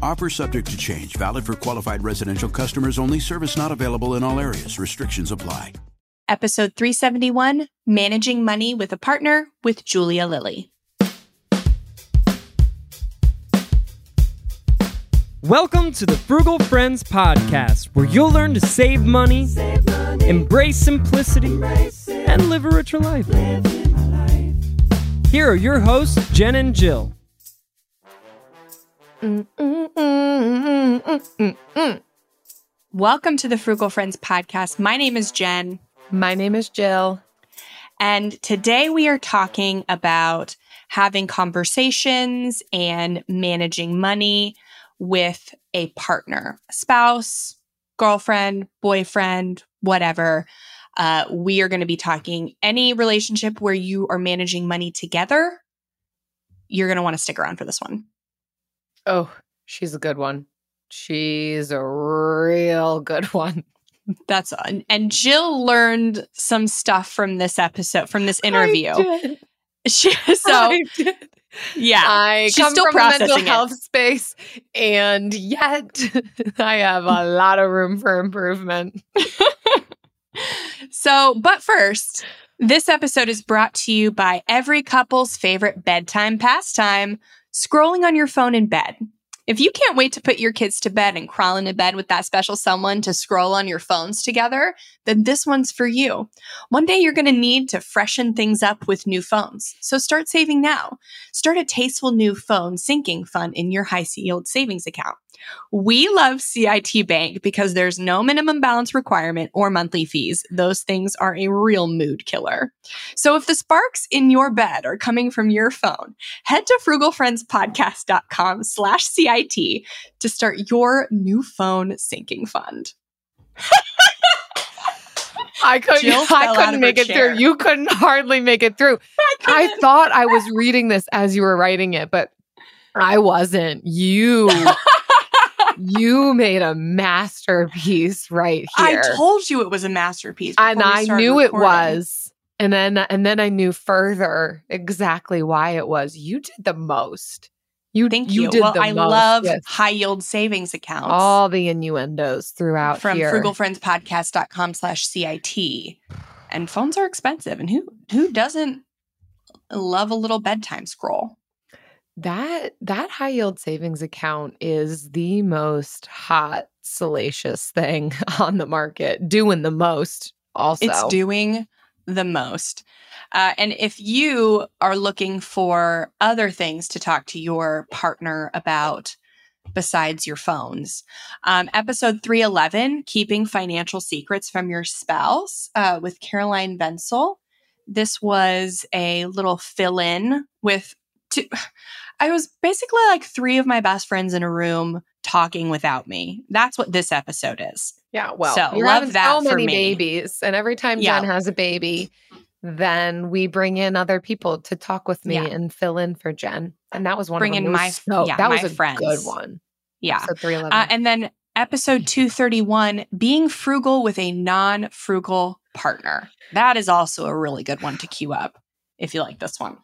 Offer subject to change, valid for qualified residential customers only, service not available in all areas. Restrictions apply. Episode 371 Managing Money with a Partner with Julia Lilly. Welcome to the Frugal Friends Podcast, where you'll learn to save money, Save money, embrace simplicity, embrace and live a richer life. life. Here are your hosts, Jen and Jill. Welcome to the Frugal Friends Podcast. My name is Jen, My name is Jill. and today we are talking about having conversations and managing money with a partner, spouse, girlfriend, boyfriend, whatever. Uh, we are going to be talking any relationship where you are managing money together. You're going to want to stick around for this one. Oh, she's a good one. She's a real good one. That's and, and Jill learned some stuff from this episode, from this interview. She, so I yeah, I she's come still from a mental processing it. health space, and yet I have a lot of room for improvement. So, but first, this episode is brought to you by every couple's favorite bedtime pastime scrolling on your phone in bed. If you can't wait to put your kids to bed and crawl into bed with that special someone to scroll on your phones together, then this one's for you. One day you're going to need to freshen things up with new phones. So start saving now. Start a tasteful new phone sinking fund in your high yield savings account. We love CIT Bank because there's no minimum balance requirement or monthly fees. Those things are a real mood killer. So if the sparks in your bed are coming from your phone, head to frugalfriendspodcast.com slash CIT to start your new phone sinking fund. I couldn't. I couldn't make it chair. through. You couldn't hardly make it through. I thought I was reading this as you were writing it, but I wasn't. You. you made a masterpiece right here. I told you it was a masterpiece. and I knew it was. And then and then I knew further exactly why it was. You did the most. You Thank you. did well, I most love with high yield savings accounts. all the innuendos throughout from here. frugalfriendspodcast.com slash CIT. And phones are expensive. And who who doesn't love a little bedtime scroll? That that high yield savings account is the most hot, salacious thing on the market, doing the most. Also, It's doing the most. Uh, and if you are looking for other things to talk to your partner about besides your phones, um, episode 311, Keeping Financial Secrets from Your Spouse uh, with Caroline Venzel. This was a little fill in with two. I was basically like three of my best friends in a room talking without me. That's what this episode is. yeah. Well, So, you're love having that so for many me. babies, and every time Yeah. Jen has a baby, then we bring in other people to talk with me Yeah. and fill in for Jen. And that was one Bring in my- so- yeah, that was a friends. good one. Yeah. So three eleven. Uh, and then episode 231 being frugal with a non frugal partner. That is also a really good one to queue up if you like this one.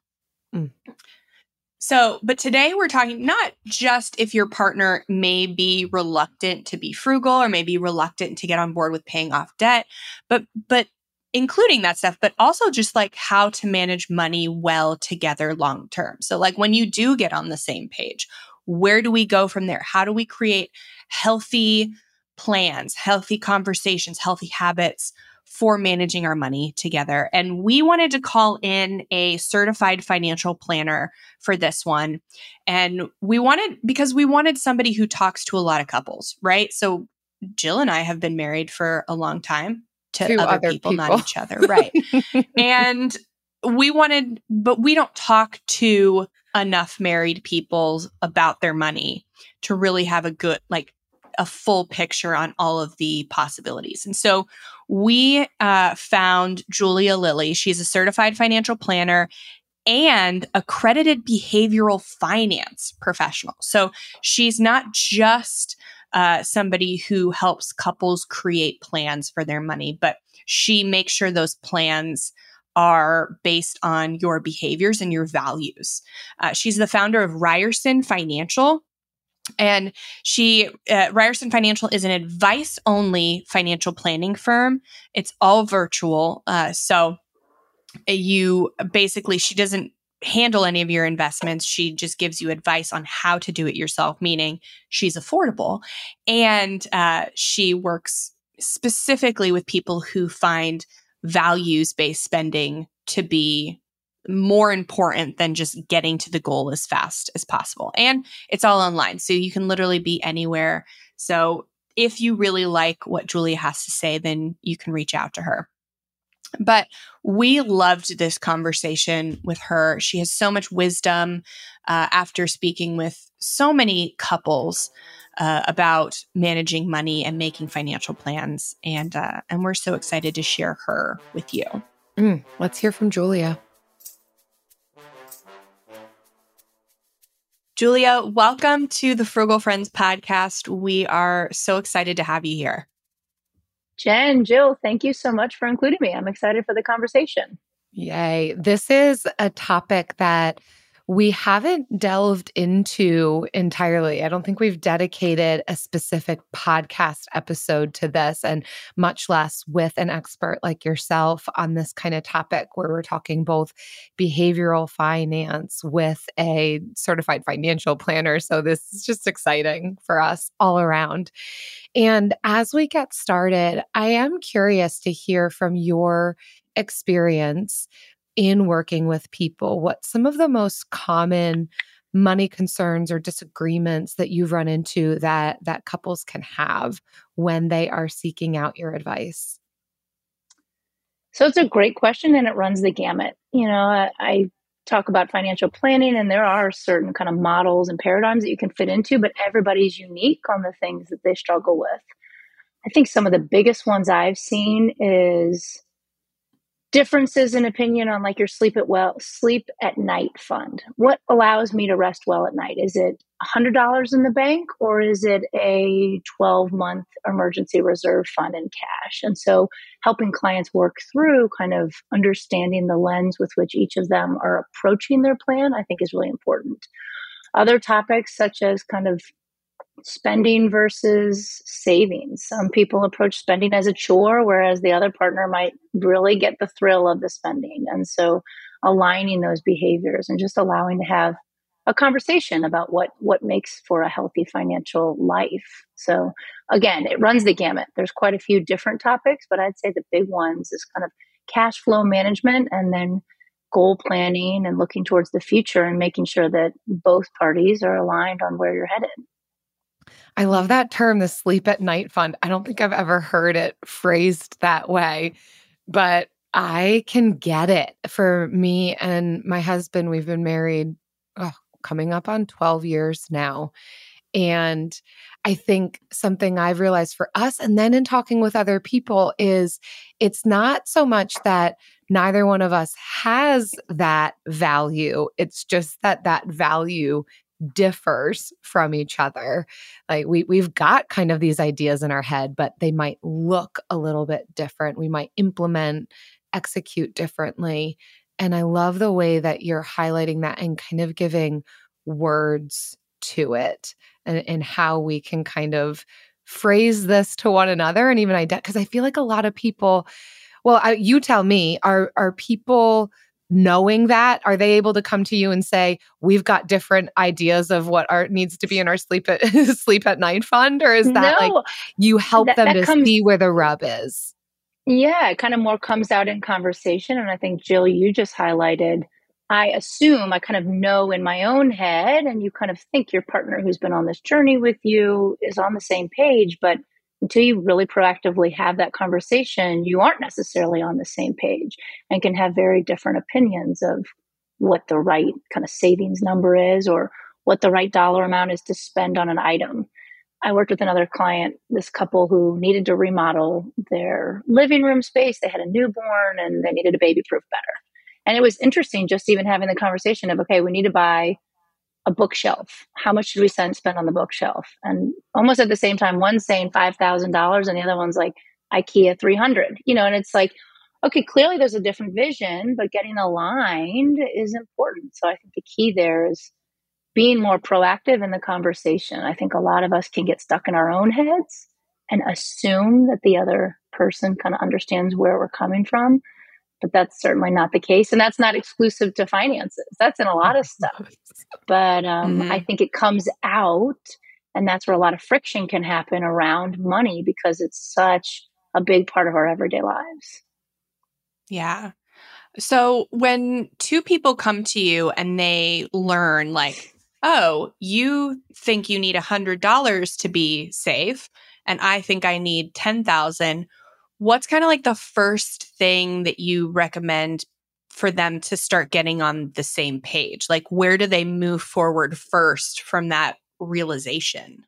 Mm. So, but today we're talking not just if your partner may be reluctant to be frugal or maybe reluctant to get on board with paying off debt, but but including that stuff, but also just like how to manage money well together long term. So like when you do get on the same page, where do we go from there? How do we create healthy plans, healthy conversations, healthy habits for managing our money together. And we wanted to call in a certified financial planner for this one. And we wanted, because we wanted somebody who talks to a lot of couples, right? So Jill and I have been married for a long time to, To other, other people, not each other, right? and we wanted, but we don't talk to enough married people about their money to really have a good, like, a full picture on all of the possibilities. And so we uh, found Julia Lilly. She's a certified financial planner and accredited behavioral finance professional. So she's not just uh, somebody who helps couples create plans for their money, but she makes sure those plans are based on your behaviors and your values. Uh, she's the founder of Ryerson Financial. And she, uh, Ryerson Financial is an advice only financial planning firm. It's all virtual. Uh, so you basically, she doesn't handle any of your investments. She just gives you advice on how to do it yourself, meaning she's affordable. And uh, she works specifically with people who find values based spending to be more important than just getting to the goal as fast as possible. And it's all online. So you can literally be anywhere. So if you really like what Julia has to say, then you can reach out to her. But we loved this conversation with her. She has so much wisdom uh, after speaking with so many couples uh, about managing money and making financial plans, and uh, and we're so excited to share her with you. Mm, let's hear from Julia. Julia, welcome to the Frugal Friends podcast. We are so excited to have you here. Jen, Jill, thank you so much for including me. I'm excited for the conversation. Yay. This is a topic that we haven't delved into entirely. I don't think we've dedicated a specific podcast episode to this, and much less with an expert like yourself on this kind of topic where we're talking both behavioral finance with a certified financial planner. So, this is just exciting for us all around. And as we get started, I am curious to hear from your experience in working with people what some of the most common money concerns or disagreements that you've run into that that couples can have when they are seeking out your advice So it's a great question and it runs the gamut. You know, I, I talk about financial planning and there are certain kind of models and paradigms that you can fit into, but everybody's unique on the things that they struggle with. I think some of the biggest ones I've seen is differences in opinion on like your sleep at well sleep at night fund. What allows me to rest well at night? Is it $100 in the bank or is it a 12 month emergency reserve fund in cash? And so helping clients work through kind of understanding the lens with which each of them are approaching their plan i think is really important. Other topics such as kind of spending versus savings. Some people approach spending as a chore, whereas the other partner might really get the thrill of the spending. And so aligning those behaviors and just allowing to have a conversation about what what makes for a healthy financial life. So again, it runs the gamut. There's quite a few different topics, but I'd say the big ones is kind of cash flow management and then goal planning and looking towards the future and making sure that both parties are aligned on where you're headed. I love that term, the sleep at night fund. I don't think I've ever heard it phrased that way, but I can get it. For me and my husband, we've been married oh, coming up on 12 years now. And I think something I've realized for us, and then in talking with other people, is it's not so much that neither one of us has that value. It's just that that value differs from each other. Like we we've got kind of these ideas in our head, but they might look a little bit different. We might implement, execute differently. And I love the way that you're highlighting that and kind of giving words to it and, and how we can kind of phrase this to one another and even identify because I feel like a lot of people well I, you tell me are are people knowing that are they able to come to you and say we've got different ideas of what art needs to be in our sleep at sleep at night fund or is that no, like you help that- them that to comes- see where the rub is Yeah, it kind of more comes out in conversation. And I think, Jill, you just highlighted I assume I kind of know in my own head, and you kind of think your partner who's been on this journey with you is on the same page. But until you really proactively have that conversation, you aren't necessarily on the same page and can have very different opinions of what the right kind of savings number is or what the right dollar amount is to spend on an item. I worked with another client, this couple who needed to remodel their living room space. They had a newborn and they needed a baby proof better. And it was interesting just even having the conversation of, okay, we need to buy a bookshelf. How much should we spend on the bookshelf? And almost at the same time, one's saying $5,000 and the other one's like IKEA 300, you know, and it's like, okay, clearly there's a different vision, but getting aligned is important. So I think the key there is being more proactive in the conversation. I think a lot of us can get stuck in our own heads and assume that the other person kind of understands where we're coming from but that's certainly not the case. And that's not exclusive to finances. That's in a lot of stuff. But um, mm-hmm. I think it comes out, and that's where a lot of friction can happen around money because it's such a big part of our everyday lives. Yeah. So when two people come to you and they learn, like, oh, you think you need a hundred dollars to be safe, and I think I need ten thousand what's kind of like the first thing that you recommend for them to start getting on the same page? Like, where do they move forward first from that realization?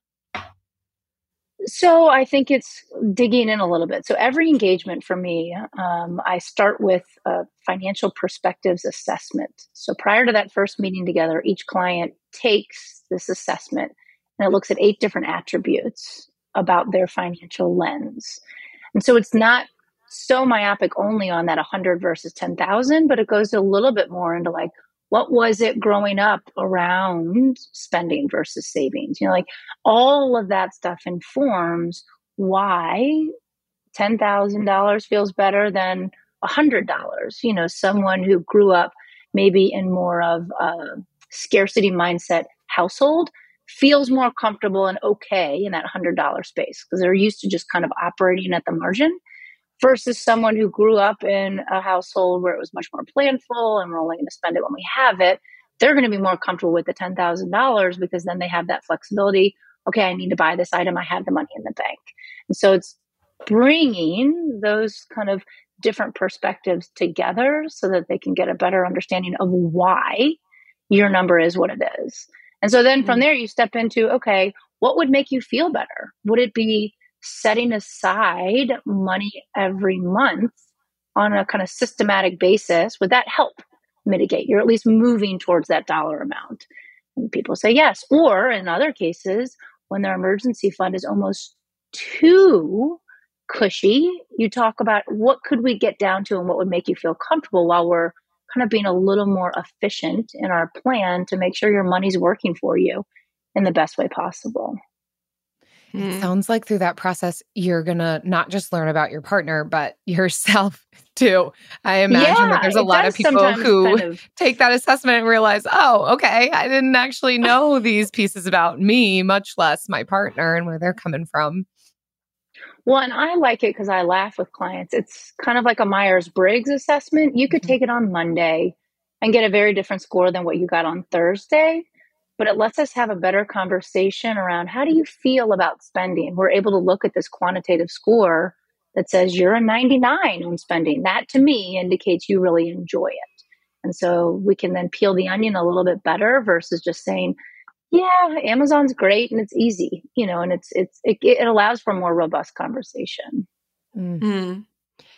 So I think it's digging in a little bit. So every engagement for me, um, I start with a financial perspectives assessment. So prior to that first meeting together, each client takes this assessment and it looks at eight different attributes about their financial lens. And so it's not so myopic only on that 100 versus 10,000, but it goes a little bit more into like, what was it growing up around spending versus savings? You know, like all of that stuff informs why $10,000 feels better than $100. You know, someone who grew up maybe in more of a scarcity mindset household feels more comfortable and okay in that $100 space because they're used to just kind of operating at the margin versus someone who grew up in a household where it was much more planful and we're only going to spend it when we have it. They're going to be more comfortable with the $10,000 because then they have that flexibility. Okay, I need to buy this item. I have the money in the bank. And so it's bringing those kind of different perspectives together so that they can get a better understanding of why your number is what it is. And so then from mm-hmm. there, you step into okay, what would make you feel better? Would it be setting aside money every month on a kind of systematic basis? Would that help mitigate? You're at least moving towards that dollar amount. And people say yes. Or in other cases, when their emergency fund is almost too cushy, you talk about what could we get down to and what would make you feel comfortable while we're kind of being a little more efficient in our plan to make sure your money's working for you in the best way possible. It mm-hmm. sounds like through that process, you're going to not just learn about your partner, but yourself too. I imagine yeah, that there's a lot of people who kind of... take that assessment and realize, oh, okay, I didn't actually know these pieces about me, much less my partner and where they're coming from. Well, and I like it because I laugh with clients. It's kind of like a Myers Briggs assessment. You could mm-hmm. take it on Monday and get a very different score than what you got on Thursday, but it lets us have a better conversation around how do you feel about spending? We're able to look at this quantitative score that says you're a 99 on spending. That to me indicates you really enjoy it. And so we can then peel the onion a little bit better versus just saying, yeah, Amazon's great and it's easy, you know, and it's it's it, it allows for more robust conversation. Mm-hmm.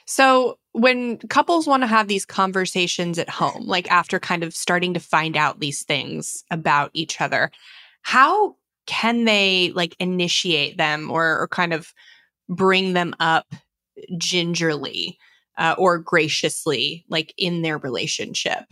So when couples want to have these conversations at home, like after kind of starting to find out these things about each other, how can they like initiate them or, or kind of bring them up gingerly uh, or graciously, like in their relationship?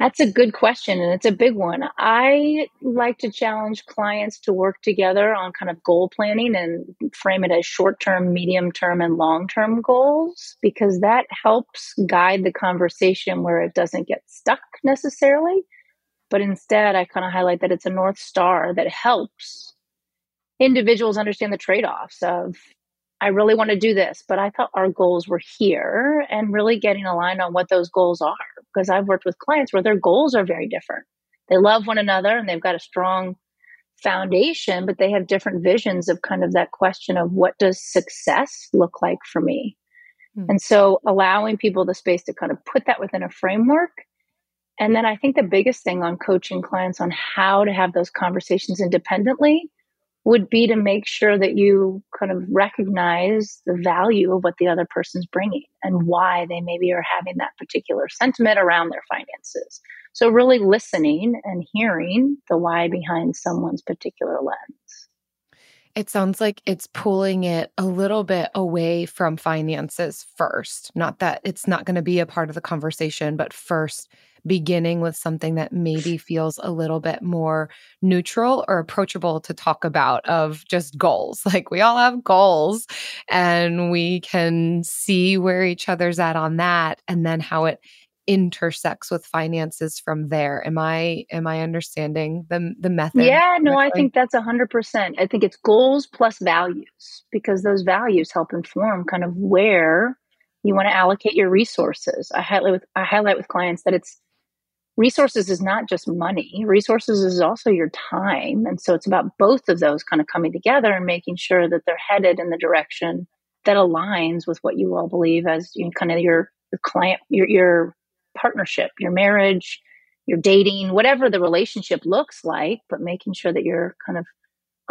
That's a good question, and it's a big one. I like to challenge clients to work together on kind of goal planning and frame it as short term, medium term, and long term goals because that helps guide the conversation where it doesn't get stuck necessarily. But instead, I kind of highlight that it's a North Star that helps individuals understand the trade offs of I really want to do this, but I thought our goals were here and really getting aligned on what those goals are. Because I've worked with clients where their goals are very different. They love one another and they've got a strong foundation, but they have different visions of kind of that question of what does success look like for me? Hmm. And so allowing people the space to kind of put that within a framework. And then I think the biggest thing on coaching clients on how to have those conversations independently would be to make sure that you kind of recognize the value of what the other person's bringing and why they maybe are having that particular sentiment around their finances. So, really listening and hearing the why behind someone's particular lens. It sounds like it's pulling it a little bit away from finances first. Not that it's not going to be a part of the conversation, but first beginning with something that maybe feels a little bit more neutral or approachable to talk about of just goals. Like we all have goals and we can see where each other's at on that and then how it intersects with finances from there. Am i am i understanding the the method? Yeah no i think that's a 100% i think it's goals plus values because those values help inform kind of where you want to allocate your resources. I highlight with i highlight with clients that it's resources is not just money. Resources is also your time and so it's about both of those kind of coming together and making sure that they're headed in the direction that aligns with what you all believe as you know, kind of your, your client your, your partnership your marriage your dating whatever the relationship looks like but making sure that you're kind of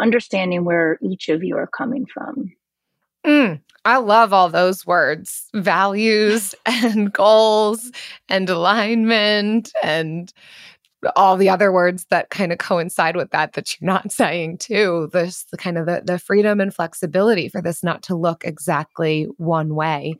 understanding where each of you are coming from. Mm, I love all those words values and goals and alignment and all the other words that kind of coincide with that that you're not saying too this the kind of the, the freedom and flexibility for this not to look exactly one way.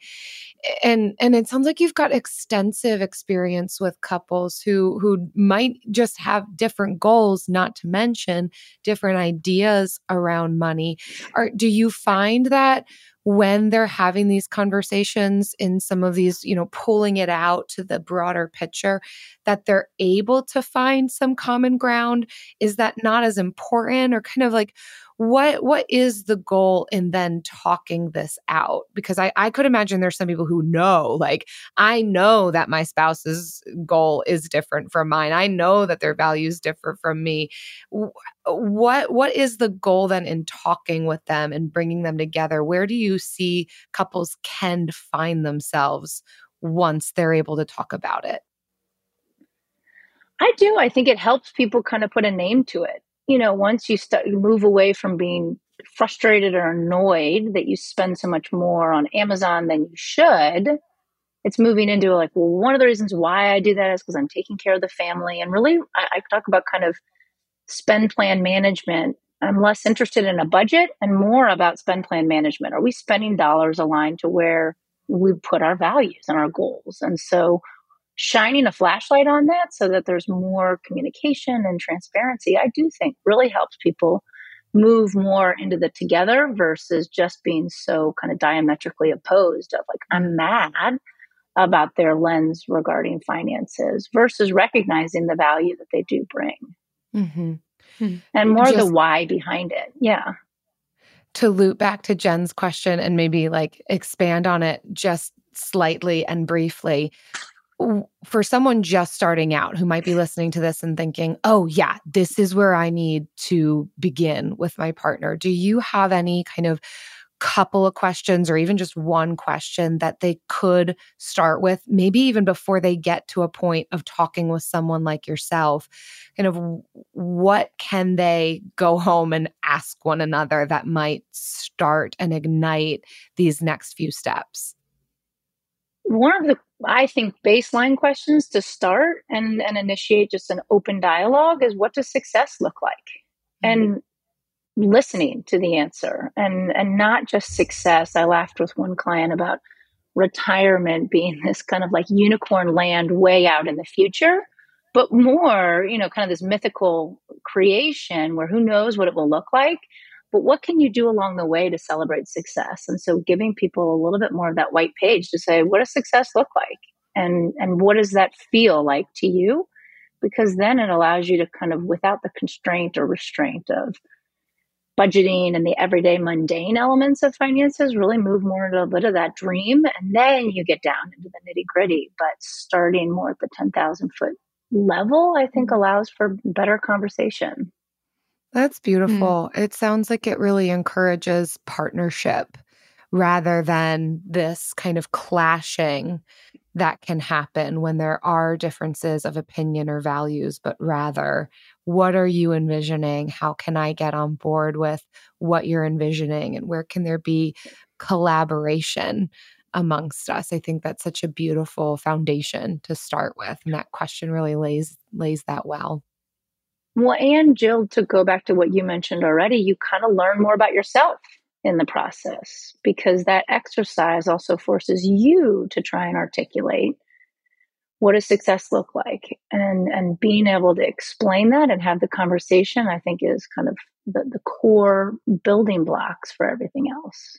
And and it sounds like you've got extensive experience with couples who who might just have different goals not to mention different ideas around money. Are do you find that when they're having these conversations in some of these, you know, pulling it out to the broader picture, that they're able to find some common ground? Is that not as important or kind of like what what is the goal in then talking this out? Because i i could imagine there's some people who know like i know that my spouse's goal is different from mine. I know that their values differ from me. What what is the goal then in talking with them and bringing them together? Where do you see couples can find themselves once they're able to talk about it? I do. I think it helps people kind of put a name to it you know, once you start you move away from being frustrated or annoyed that you spend so much more on Amazon than you should, it's moving into like, well, one of the reasons why I do that is because I'm taking care of the family. And really, I, I talk about kind of spend plan management. I'm less interested in a budget and more about spend plan management. Are we spending dollars aligned to where we put our values and our goals? And so shining a flashlight on that so that there's more communication and transparency, I do think really helps people move more into the together versus just being so kind of diametrically opposed of like, I'm mad about their lens regarding finances versus recognizing the value that they do bring. Mm-hmm. And more just, the why behind it. Yeah. To loop back to Jen's question and maybe like expand on it just slightly and briefly for someone just starting out who might be listening to this and thinking, oh, yeah, this is where I need to begin with my partner, do you have any kind of couple of questions or even just one question that they could start with, maybe even before they get to a point of talking with someone like yourself? Kind of what can they go home and ask one another that might start and ignite these next few steps? One of the I think baseline questions to start and, and initiate just an open dialogue is what does success look like? Mm-hmm. And listening to the answer and and not just success. I laughed with one client about retirement being this kind of like unicorn land way out in the future, but more, you know, kind of this mythical creation where who knows what it will look like but what can you do along the way to celebrate success and so giving people a little bit more of that white page to say what does success look like and and what does that feel like to you because then it allows you to kind of without the constraint or restraint of budgeting and the everyday mundane elements of finances really move more into a bit of that dream. And then you get down into the nitty gritty. But starting more at the 10,000 foot level, I think mm-hmm. allows for better conversation. That's mm. beautiful. It sounds like it really encourages partnership rather than this kind of clashing that can happen when there are differences of opinion or values, but rather, what are you envisioning? How can I get on board with what you're envisioning? And where can there be collaboration amongst us? I think that's such a beautiful foundation to start with. And that question really lays lays that well. Well, and Jill, to go back to what you mentioned already, you kind of learn more about yourself in the process because that exercise also forces you to try and articulate what does success look like and and being able to explain that and have the conversation i think is kind of the, the core building blocks for everything else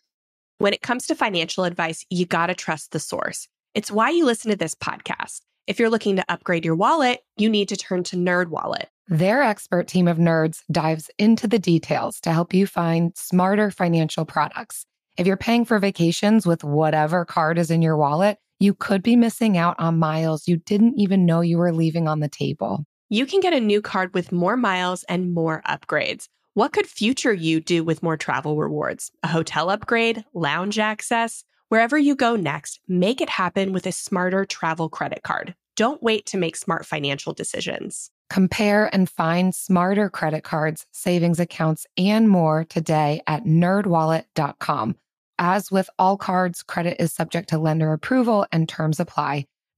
When it comes to financial advice, you got to trust the source. It's why you listen to this podcast. If you're looking to upgrade your wallet, you need to turn to NerdWallet. Their expert team of nerds dives into the details to help you find smarter financial products. If you're paying for vacations with whatever card is in your wallet, you could be missing out on miles you didn't even know you were leaving on the table. You can get a new card with more miles and more upgrades. What could future you do with more travel rewards? A hotel upgrade, lounge access? Wherever you go next, make it happen with a smarter travel credit card. Don't wait to make smart financial decisions. Compare and find smarter credit cards, savings accounts, and more today at nerdwallet.com. As with all cards, credit is subject to lender approval and terms apply.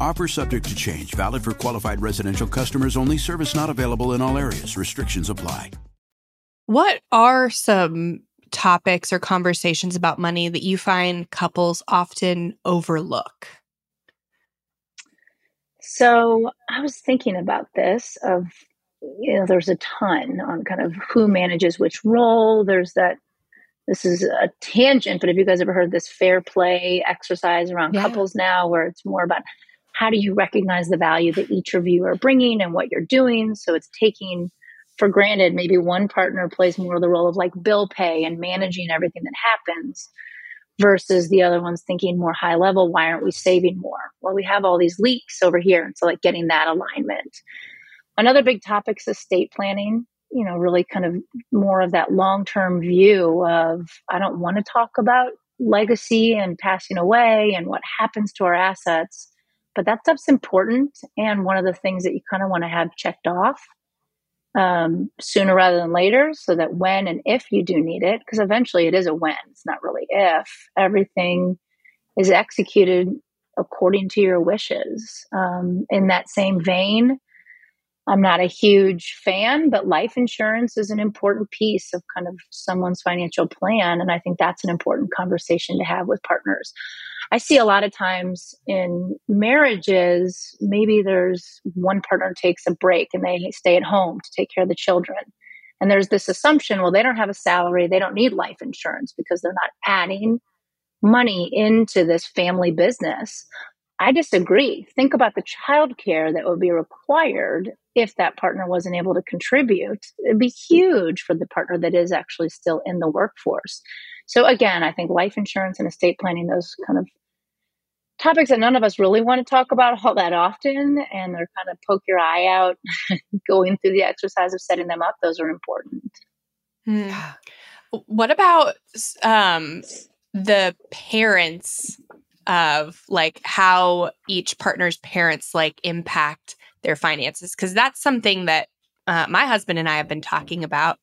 Offer subject to change, valid for qualified residential customers only, service not available in all areas. Restrictions apply. What are some topics or conversations about money that you find couples often overlook? So I was thinking about this of you know there's a ton on kind of who manages which role. There's that this is a tangent, but have you guys ever heard this fair play exercise around Yeah. couples now where it's more about how do you recognize the value that each of you are bringing and what you're doing? So it's taking for granted maybe one partner plays more of the role of like bill pay and managing everything that happens versus the other one's thinking more high level why aren't we saving more? Well we have all these leaks over here and so like getting that alignment. Another big topic is estate planning you know really kind of more of that long term view of i don't want to talk about legacy and passing away and what happens to our assets but that stuff's important and one of the things that you kind of want to have checked off um, sooner rather than later so that when and if you do need it because eventually it is a when it's not really if everything is executed according to your wishes. Um, in that same vein i'm not a huge fan but life insurance is an important piece of kind of someone's financial plan and i think that's an important conversation to have with partners I see a lot of times in marriages, maybe there's one partner takes a break and they stay at home to take care of the children. And there's this assumption, well, they don't have a salary, they don't need life insurance because they're not adding money into this family business. I disagree. Think about the childcare that would be required if that partner wasn't able to contribute. It'd be huge for the partner that is actually still in the workforce. So again, I think life insurance and estate planning, those kind of topics that none of us really want to talk about all that often, and they're kind of poke your eye out, going through the exercise of setting them up. Those are important. Hmm. What about um, the parents of like how each partner's parents like impact their finances? Because that's something that uh, my husband and I have been talking about.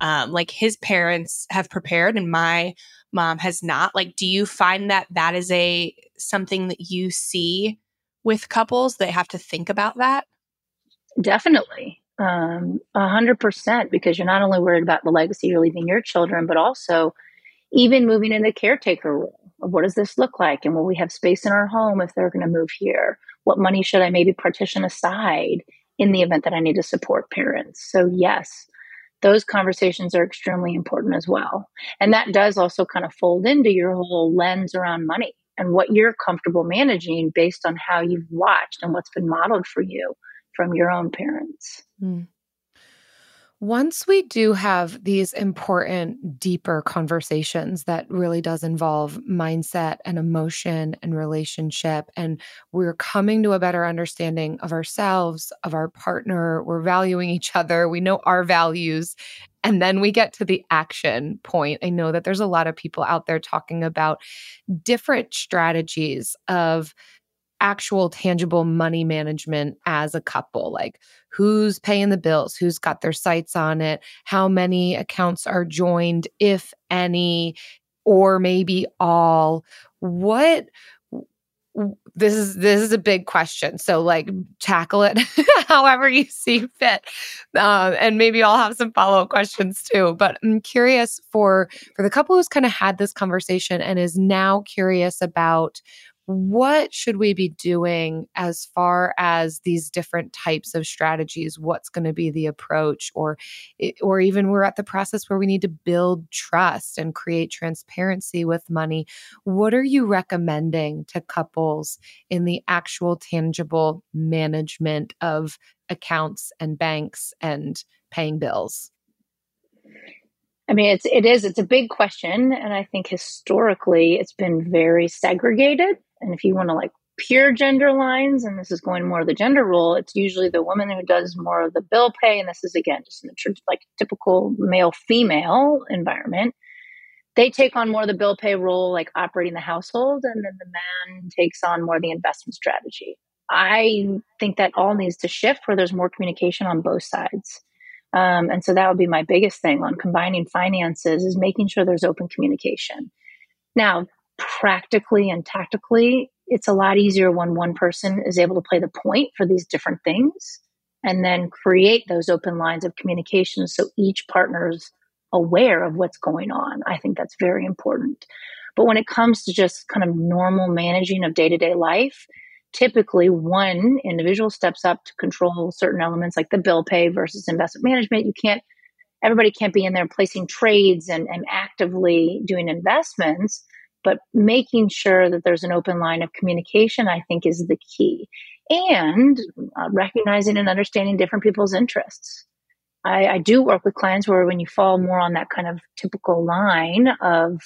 Um, like his parents have prepared, and my mom has not. Like, do you find that that is a something that you see with couples that have to think about that? Definitely. Um, A hundred percent, because you're not only worried about the legacy you're leaving your children, but also even moving in the caretaker role. What does this look like? And will we have space in our home if they're going to move here? What money should i maybe partition aside in the event that i need to support parents? So yes those conversations are extremely important as well. And that does also kind of fold into your whole lens around money and what you're comfortable managing based on how you've watched and what's been modeled for you from your own parents. Mm. Once we do have these important, deeper conversations that really does involve mindset and emotion and relationship, and we're coming to a better understanding of ourselves, of our partner, we're valuing each other, we know our values, and then we get to the action point. I know that there's a lot of people out there talking about different strategies of actual tangible money management as a couple like who's paying the bills who's got their sights on it how many accounts are joined if any or maybe all. What this is this is a big question so like tackle it however you see fit. Um, and maybe i'll have some follow-up questions too but i'm curious for for the couple who's kind of had this conversation and is now curious about what should we be doing as far as these different types of strategies? What's going to be the approach? Or or even we're at the process where we need to build trust and create transparency with money. What are you recommending to couples in the actual tangible management of accounts and banks and paying bills I mean, it's it is it's a big question, and I think historically it's been very segregated. And if you want to like pure gender lines, and this is going more of the gender role, it's usually the woman who does more of the bill pay, and this is again just in the tr- like typical male female environment. They take on more of the bill pay role, like operating the household, and then the man takes on more the investment strategy. I think that all needs to shift where there's more communication on both sides. Um, and so that would be my biggest thing on combining finances is making sure there's open communication. Now, practically and tactically, it's a lot easier when one person is able to play the point for these different things and then create those open lines of communication so each partner is aware of what's going on. I think that's very important. But when it comes to just kind of normal managing of day to day life, typically one individual steps up to control certain elements like the bill pay versus investment management. You can't, everybody can't be in there placing trades and, and actively doing investments, but making sure that there's an open line of communication, I think, is the key. And uh, recognizing and understanding different people's interests. I, I do work with clients where when you fall more on that kind of typical line of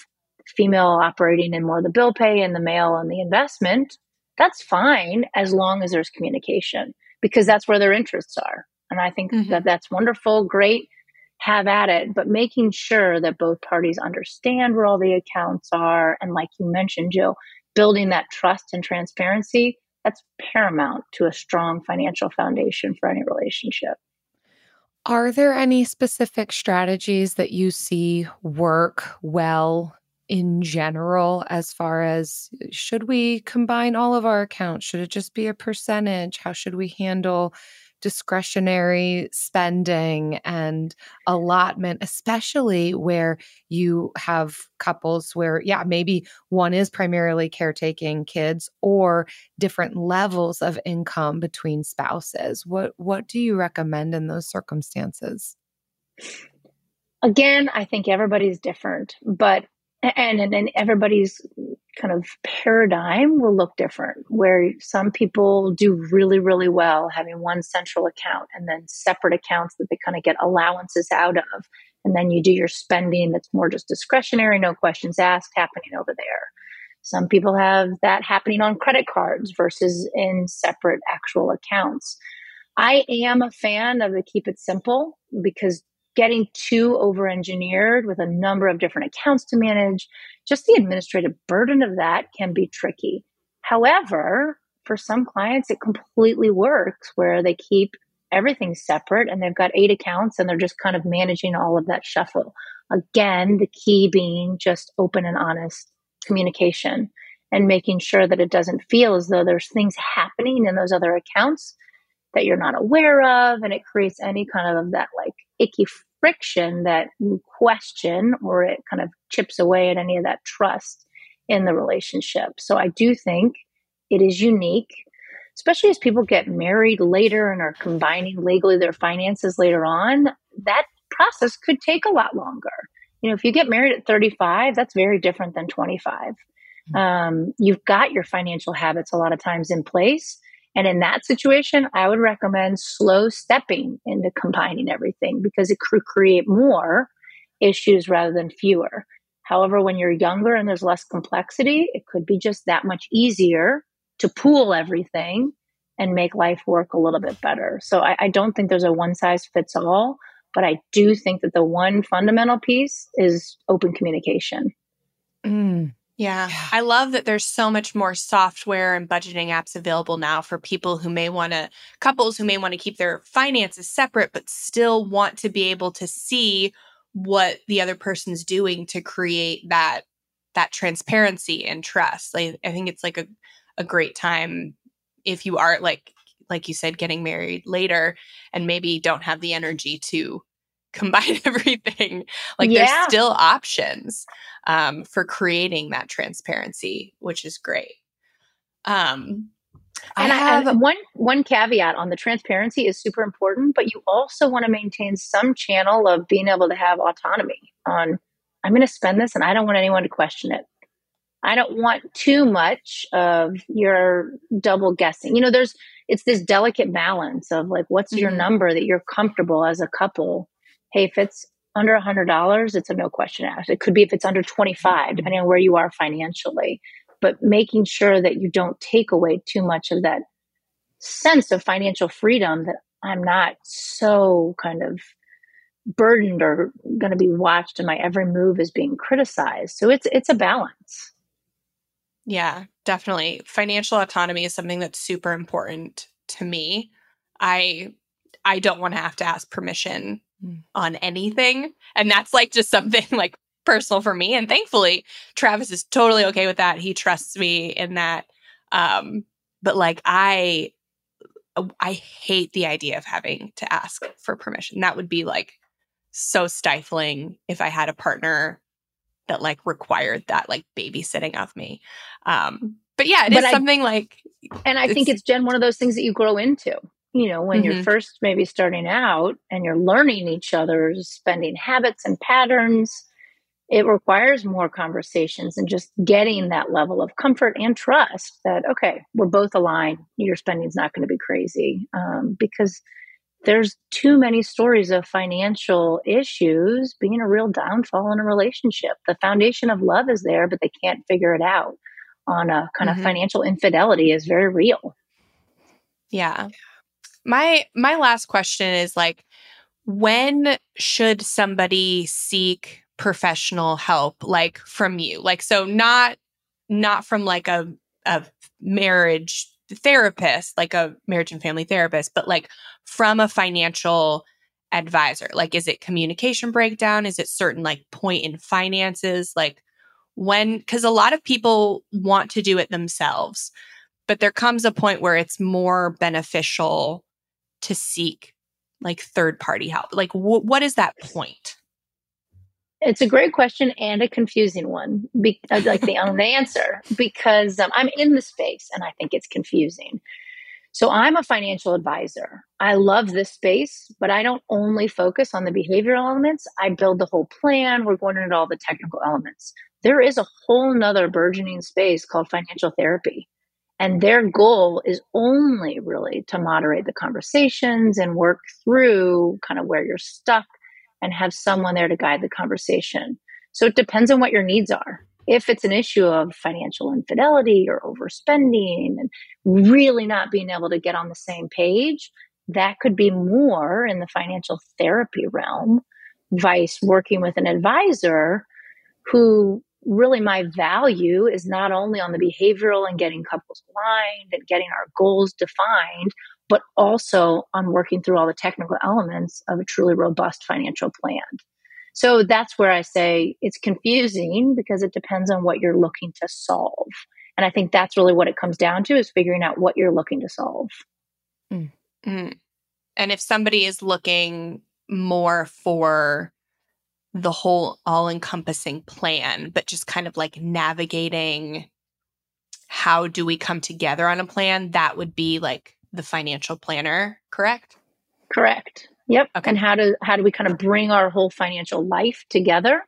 female operating in more the bill pay and the male on the investment, that's fine as long as there's communication because that's where their interests are. And I think Mhm. that that's wonderful, great, have at it, but making sure that both parties understand where all the accounts are. And like you mentioned, Jill, building that trust and transparency, that's paramount to a strong financial foundation for any relationship. Are there any specific strategies that you see work well in general as far as uh, should we combine all of our accounts? Should it just be a percentage? How should we handle discretionary spending and allotment, especially where you have couples where, yeah, maybe one is primarily caretaking kids or different levels of income between spouses? What what do you recommend in those circumstances? Again, I think everybody's different, but and and, everybody's kind of paradigm will look different where some people do really really well having one central account and then separate accounts that they kind of get allowances out of. And then you do your spending that's more just discretionary no questions asked happening over there. Some people have that happening on credit cards versus in separate actual accounts. I am a fan of the keep it simple because getting too over engineered with a number of different accounts to manage, just the administrative burden of that can be tricky. However, for some clients, it completely works where they keep everything separate and they've got eight accounts and they're just kind of managing all of that shuffle. Again, the key being just open and honest communication and making sure that it doesn't feel as though there's things happening in those other accounts that you're not aware of and it creates any kind of that like icky friction that you question or it kind of chips away at any of that trust in the relationship. So I do think it is unique, especially as people get married later and are combining legally their finances later on. That process could take a lot longer. You know, if you get married at 35, that's very different than 25. Um, you've got your financial habits a lot of times in place. And in that situation, I would recommend slow stepping into combining everything because it could create more issues rather than fewer. However, when you're younger and there's less complexity, it could be just that much easier to pool everything and make life work a little bit better. So I, I don't think there's a one size fits all, but I do think that the one fundamental piece is open communication. Mm. Yeah. I love that there's so much more software and budgeting apps available now for people who may want to, couples who may want to keep their finances separate, but still want to be able to see what the other person's doing to create that that transparency and trust. Like I think it's like a, a great time if you are like like you said, getting married later and maybe don't have the energy to combine everything. Like Yeah. there's still options um, for creating that transparency, which is great. Um, And, I have and one one caveat on the transparency is super important, but you also want to maintain some channel of being able to have autonomy on I'm going to spend this and I don't want anyone to question it. I don't want too much of your double guessing. You know, there's it's this delicate balance of like what's your Mhm. number that you're comfortable as a couple. Hey, if it's under a hundred dollars, it's a no question asked. It could be if it's under twenty five, mm-hmm. depending on where you are financially but making sure that you don't take away too much of that sense of financial freedom that I'm not so kind of burdened or going to be watched and my every move is being criticized. So it's it's a balance. Yeah, definitely. Financial autonomy is something that's super important to me. I I don't want to have to ask permission Mm. on anything, and that's like just something like personal for me and thankfully Travis is totally okay with that. He trusts me in that. Um but like I I hate the idea of having to ask for permission. That would be like so stifling if I had a partner that like required that like babysitting of me. Um, but yeah, it is But I- something like And I think it's Jen one of those things that you grow into. You know, when you're Mhm. first maybe starting out and you're learning each other's spending habits and patterns, it requires more conversations and just getting that level of comfort and trust that okay, we're both aligned. Your spending's not going to be crazy um, because there's too many stories of financial issues being a real downfall in a relationship. The foundation of love is there, but they can't figure it out. On a kind Mhm. of financial infidelity is very real. yeah. My my last question is like when should somebody seek professional help like from you? Like so not not from like a a marriage therapist, like a marriage and family therapist, but like from a financial advisor. Like is it communication breakdown? Is it certain like point in finances? Like when cuz a lot of people want to do it themselves, but there comes a point where it's more beneficial to seek like third party help. Like wh- what is that point? It's a great question and a confusing one. Be- I'd like the only answer because um, I'm in the space and I think it's confusing. So I'm a financial advisor. I love this space, but I don't only focus on the behavioral elements. I build the whole plan. We're going into all the technical elements. There is a whole nother burgeoning space called financial therapy. And their goal is only really to moderate the conversations and work through kind of where you're stuck and have someone there to guide the conversation. So it depends on what your needs are. If it's an issue of financial infidelity or overspending and really not being able to get on the same page, that could be more in the financial therapy realm, vice working with an advisor who really my value is not only on the behavioral and getting couples aligned and getting our goals defined, but also on working through all the technical elements of a truly robust financial plan. So that's where I say it's confusing because it depends on what you're looking to solve. And I think that's really what it comes down to is figuring out what you're looking to solve. Mm. And if somebody is looking more for the whole all encompassing plan, but just kind of like navigating how do we come together on a plan, that would be like the financial planner, correct? Correct. Yep. Okay. And how do how do we kind of bring our whole financial life together?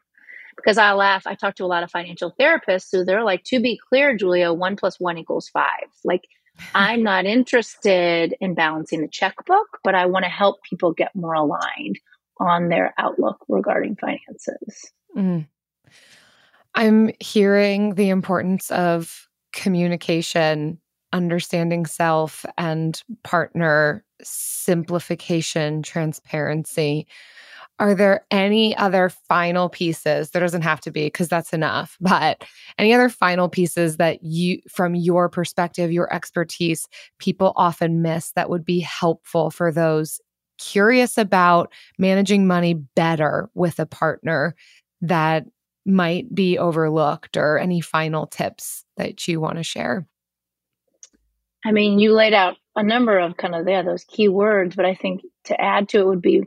Because I laugh, I talk to a lot of financial therapists who they're like, to be clear, Julia, one plus one equals five. Like I'm not interested in balancing the checkbook, but I want to help people get more aligned on their outlook regarding finances. Mm. I'm hearing the importance of communication, understanding self and partner, simplification, transparency. Are there any other final pieces? There doesn't have to be because that's enough, but any other final pieces that you, from your perspective, your expertise, people often miss that would be helpful for those curious about managing money better with a partner that might be overlooked or any final tips that you want to share? I mean, you laid out a number of kind of yeah, those key words, but I think to add to it would be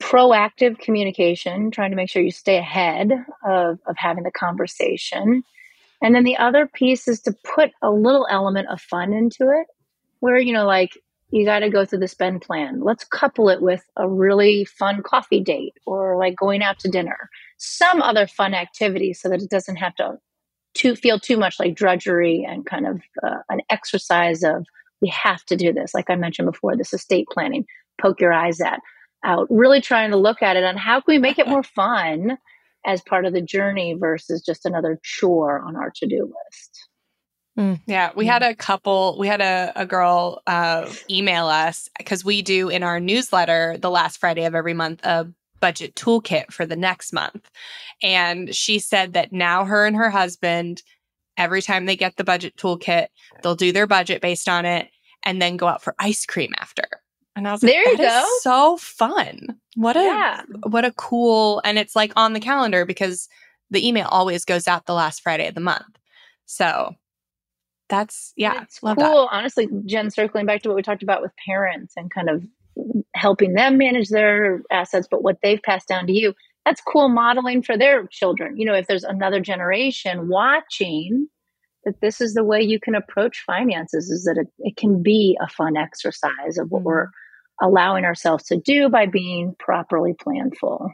proactive communication, trying to make sure you stay ahead of, of having the conversation. And then the other piece is to put a little element of fun into it, where, you know, like you got to go through the spend plan. Let's couple it with a really fun coffee date or like going out to dinner, some other fun activity so that it doesn't have to, to feel too much like drudgery and kind of uh, an exercise of we have to do this. Like I mentioned before, this estate planning, poke your eyes at out, really trying to look at it on how can we make it more fun as part of the journey versus just another chore on our to-do list. Yeah, we had a couple, we had a, a girl uh, email us because we do in our newsletter the last Friday of every month a budget toolkit for the next month. And she said that now her and her husband, every time they get the budget toolkit, they'll do their budget based on it and then go out for ice cream after. And I was like, There you "That is go. so fun. What a Yeah. what a cool and it's like on the calendar because the email always goes out the last Friday of the month. So that's yeah, it's love cool. that. Honestly, Jen, circling back to what we talked about with parents and kind of helping them manage their assets, but what they've passed down to you, that's cool modeling for their children. You know, if there's another generation watching that this is the way you can approach finances, is that it, it can be a fun exercise of what Mhm. we're allowing ourselves to do by being properly planful.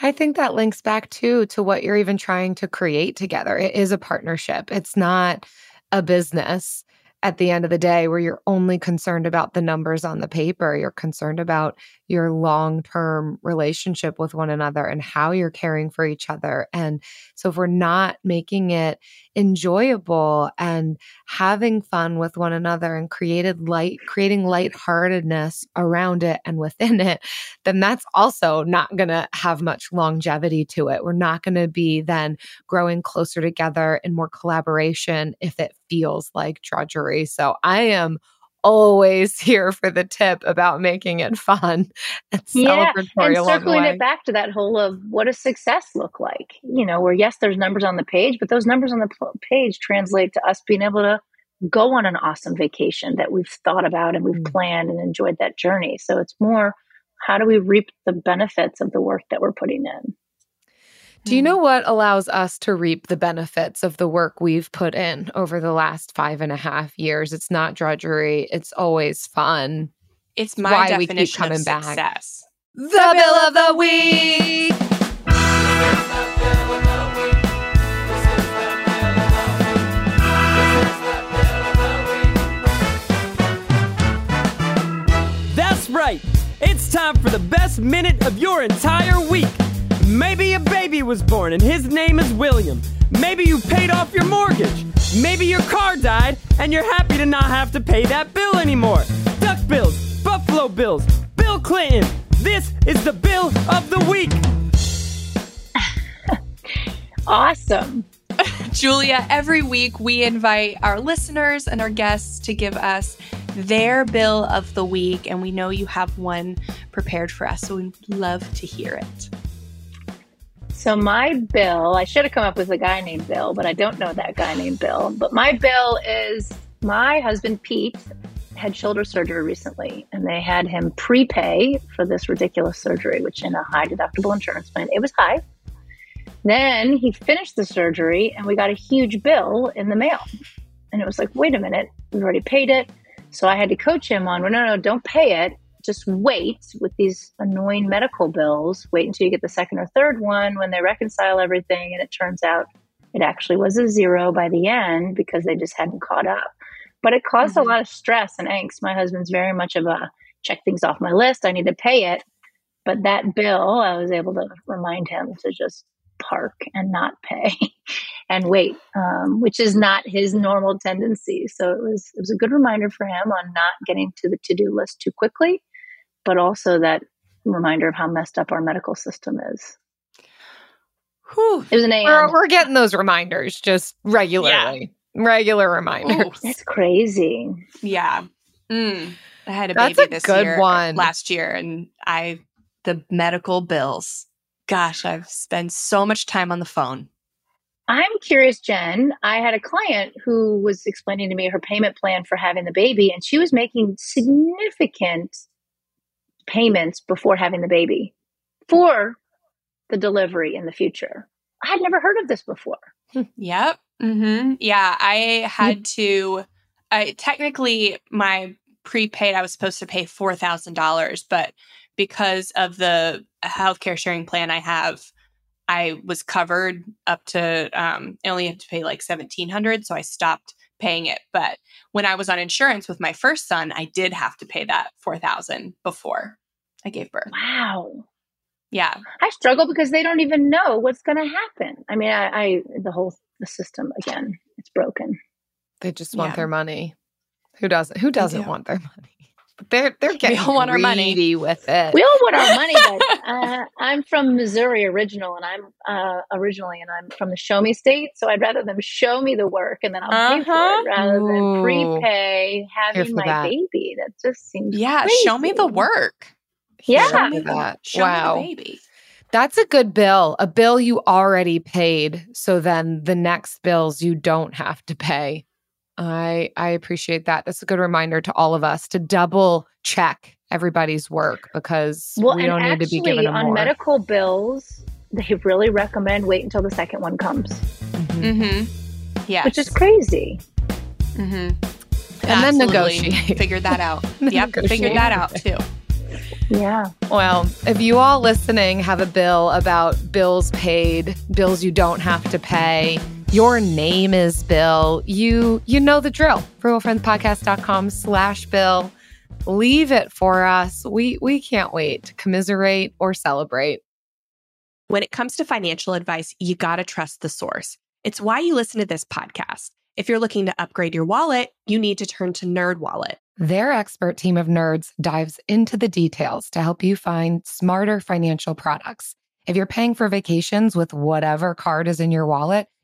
I think that links back too to what you're even trying to create together. It is a partnership. It's not a business at the end of the day where you're only concerned about the numbers on the paper. You're concerned about your long-term relationship with one another and how you're caring for each other. And so if we're not making it enjoyable and having fun with one another and created light creating lightheartedness around it and within it, then that's also not going to have much longevity to it. We're not going to be then growing closer together and more collaboration if it feels like drudgery. So I am always here for the tip about making it fun and Yeah, celebratory and along the circling it back to that whole of what does success look like? You know, where yes, there's numbers on the page, but those numbers on the page translate to us being able to go on an awesome vacation that we've thought about and we've Mm. planned and enjoyed that journey. So it's more how do we reap the benefits of the work that we're putting in? Do you know hmm. what allows us to reap the benefits of the work we've put in over the last five and a half years? It's not drudgery, it's always fun. It's my why we keep definition coming of back. success. The bill of the week. That's right. It's time for the best minute of your entire week. Maybe a baby was born and his name is William. Maybe you paid off your mortgage. Maybe your car died and you're happy to not have to pay that bill anymore. Duck bills, Buffalo bills, Bill Clinton. This is the bill of the week. Awesome. Julia, every week we invite our listeners and our guests to give us their bill of the week, and we know you have one prepared for us, so we'd love to hear it. So my bill, I should have come up with a guy named Bill, but I don't know that guy named Bill. But my bill is my husband Pete had shoulder surgery recently, and they had him prepay for this ridiculous surgery, which in a high deductible insurance plan, it was high. Then he finished the surgery, and we got a huge bill in the mail. And it was like, wait a minute, we've already paid it. So I had to coach him on, well, no, no, don't pay it. Just wait with these annoying medical bills. Wait until you get the second or third one when they reconcile everything. And it turns out it actually was a zero by the end because they just hadn't caught up. But it caused Mhm. a lot of stress and angst. My husband's very much of a check things off my list. I need to pay it. But that bill, I was able to remind him to just park and not pay and wait, um, which is not his normal tendency. So it was it was a good reminder for him on not getting to the to do list too quickly, but also that reminder of how messed up our medical system is. Whew. It was an We're, we're getting those reminders just regularly. Regular reminders. It's crazy. Yeah. Mm. I had a That's baby a this good year, one. last year, and I the medical bills. Gosh, I've spent so much time on the phone. I'm curious, Jen. I had a client who was explaining to me her payment plan for having the baby, and she was making significant payments before having the baby for the delivery in the future. I had never heard of this before. Yep. hmm Yeah, I had to. I technically my prepaid. I was supposed to pay four thousand dollars, but because of the healthcare sharing plan I have, I was covered up to. Um, I only had to pay like seventeen hundred, so I stopped paying it. But when I was on insurance with my first son, I did have to pay that four thousand before I gave birth. Wow. Yeah, I struggle because they don't even know what's going to happen. I mean, I, I the whole the system again, it's broken. They just want Yeah. their money. Who doesn't? Who doesn't do. want their money? But they're they're getting all want our money. greedy with it. We all want our money, but uh, I'm from Missouri original, and I'm uh, originally, and I'm from the Show Me State. So I'd rather them show me the work, and then I'll pay for Uh-huh. it rather Ooh. than prepay having my that. baby. That just seems yeah. Show me the crazy. work. Yeah. Show me the, that. show Wow. me the baby. That's a good bill. A bill you already paid. So then the next bills you don't have to pay. I I appreciate that. That's a good reminder to all of us to double check everybody's work because Well, we don't need to be actually, giving them on more. medical bills, they really recommend wait until the second one comes, Mhm. Mm-hmm. Yeah. which is crazy. Mm-hmm. And then negotiate. Figured that out. Then yep. Figured that out too. Yeah. Well, if you all listening have a bill about bills paid, bills you don't have to pay, your name is Bill, you you know the drill. FrugalFriendsPodcast.com slash Bill. Leave it for us. We we can't wait to commiserate or celebrate. When it comes to financial advice, you got to trust the source. It's why you listen to this podcast. If you're looking to upgrade your wallet, you need to turn to Nerd Wallet. Their expert team of nerds dives into the details to help you find smarter financial products. If you're paying for vacations with whatever card is in your wallet,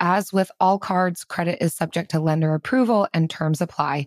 As with all cards, credit is subject to lender approval and terms apply.